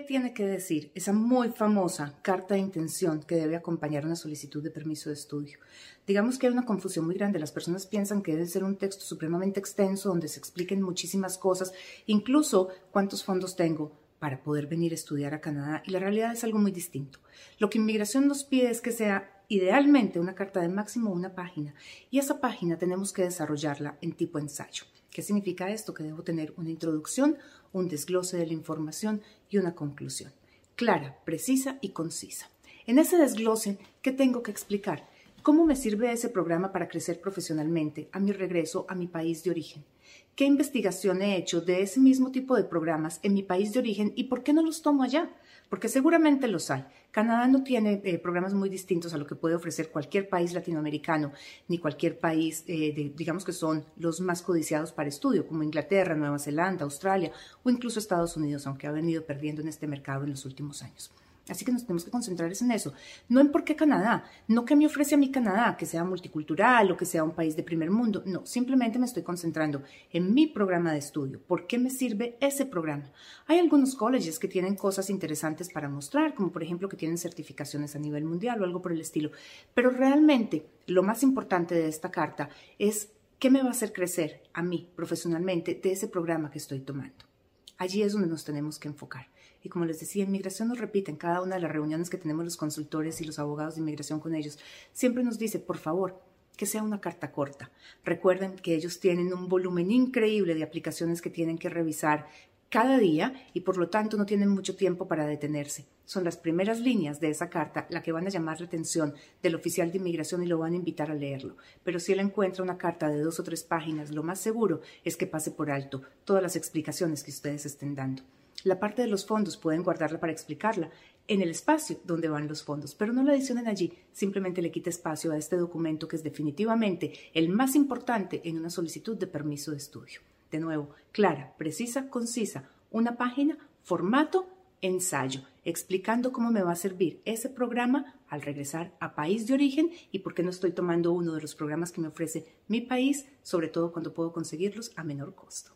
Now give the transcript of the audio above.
tiene que decir esa muy famosa carta de intención que debe acompañar una solicitud de permiso de estudio? Digamos que hay una confusión muy grande. Las personas piensan que debe ser un texto supremamente extenso donde se expliquen muchísimas cosas, incluso cuántos fondos tengo para poder venir a estudiar a Canadá. Y la realidad es algo muy distinto. Lo que inmigración nos pide es que sea idealmente una carta de máximo una página y esa página tenemos que desarrollarla en tipo ensayo. ¿Qué significa esto? Que debo tener una introducción, un desglose de la información y una conclusión. Clara, precisa y concisa. En ese desglose, ¿qué tengo que explicar? ¿Cómo me sirve ese programa para crecer profesionalmente a mi regreso a mi país de origen? ¿Qué investigación he hecho de ese mismo tipo de programas en mi país de origen y por qué no los tomo allá? Porque seguramente los hay. Canadá no tiene eh, programas muy distintos a lo que puede ofrecer cualquier país latinoamericano, ni cualquier país, eh, digamos que son los más codiciados para estudio, como Inglaterra, Nueva Zelanda, Australia o incluso Estados Unidos, aunque ha venido perdiendo en este mercado en los últimos años. Así que nos tenemos que concentrar en eso. No en por qué Canadá, no que me ofrece a mí Canadá, que sea multicultural o que sea un país de primer mundo. No, simplemente me estoy concentrando en mi programa de estudio. ¿Por qué me sirve ese programa? Hay algunos colleges que tienen cosas interesantes para mostrar, como por ejemplo que tienen certificaciones a nivel mundial o algo por el estilo. Pero realmente lo más importante de esta carta es qué me va a hacer crecer a mí profesionalmente de ese programa que estoy tomando. Allí es donde nos tenemos que enfocar. Y como les decía, inmigración nos repite en cada una de las reuniones que tenemos los consultores y los abogados de inmigración con ellos. Siempre nos dice, por favor, que sea una carta corta. Recuerden que ellos tienen un volumen increíble de aplicaciones que tienen que revisar cada día y por lo tanto no tienen mucho tiempo para detenerse. Son las primeras líneas de esa carta la que van a llamar la atención del oficial de inmigración y lo van a invitar a leerlo. Pero si él encuentra una carta de dos o tres páginas, lo más seguro es que pase por alto todas las explicaciones que ustedes estén dando. La parte de los fondos pueden guardarla para explicarla en el espacio donde van los fondos, pero no la adicionen allí, simplemente le quite espacio a este documento que es definitivamente el más importante en una solicitud de permiso de estudio. De nuevo, clara, precisa, concisa, una página, formato, ensayo, explicando cómo me va a servir ese programa al regresar a país de origen y por qué no estoy tomando uno de los programas que me ofrece mi país, sobre todo cuando puedo conseguirlos a menor costo.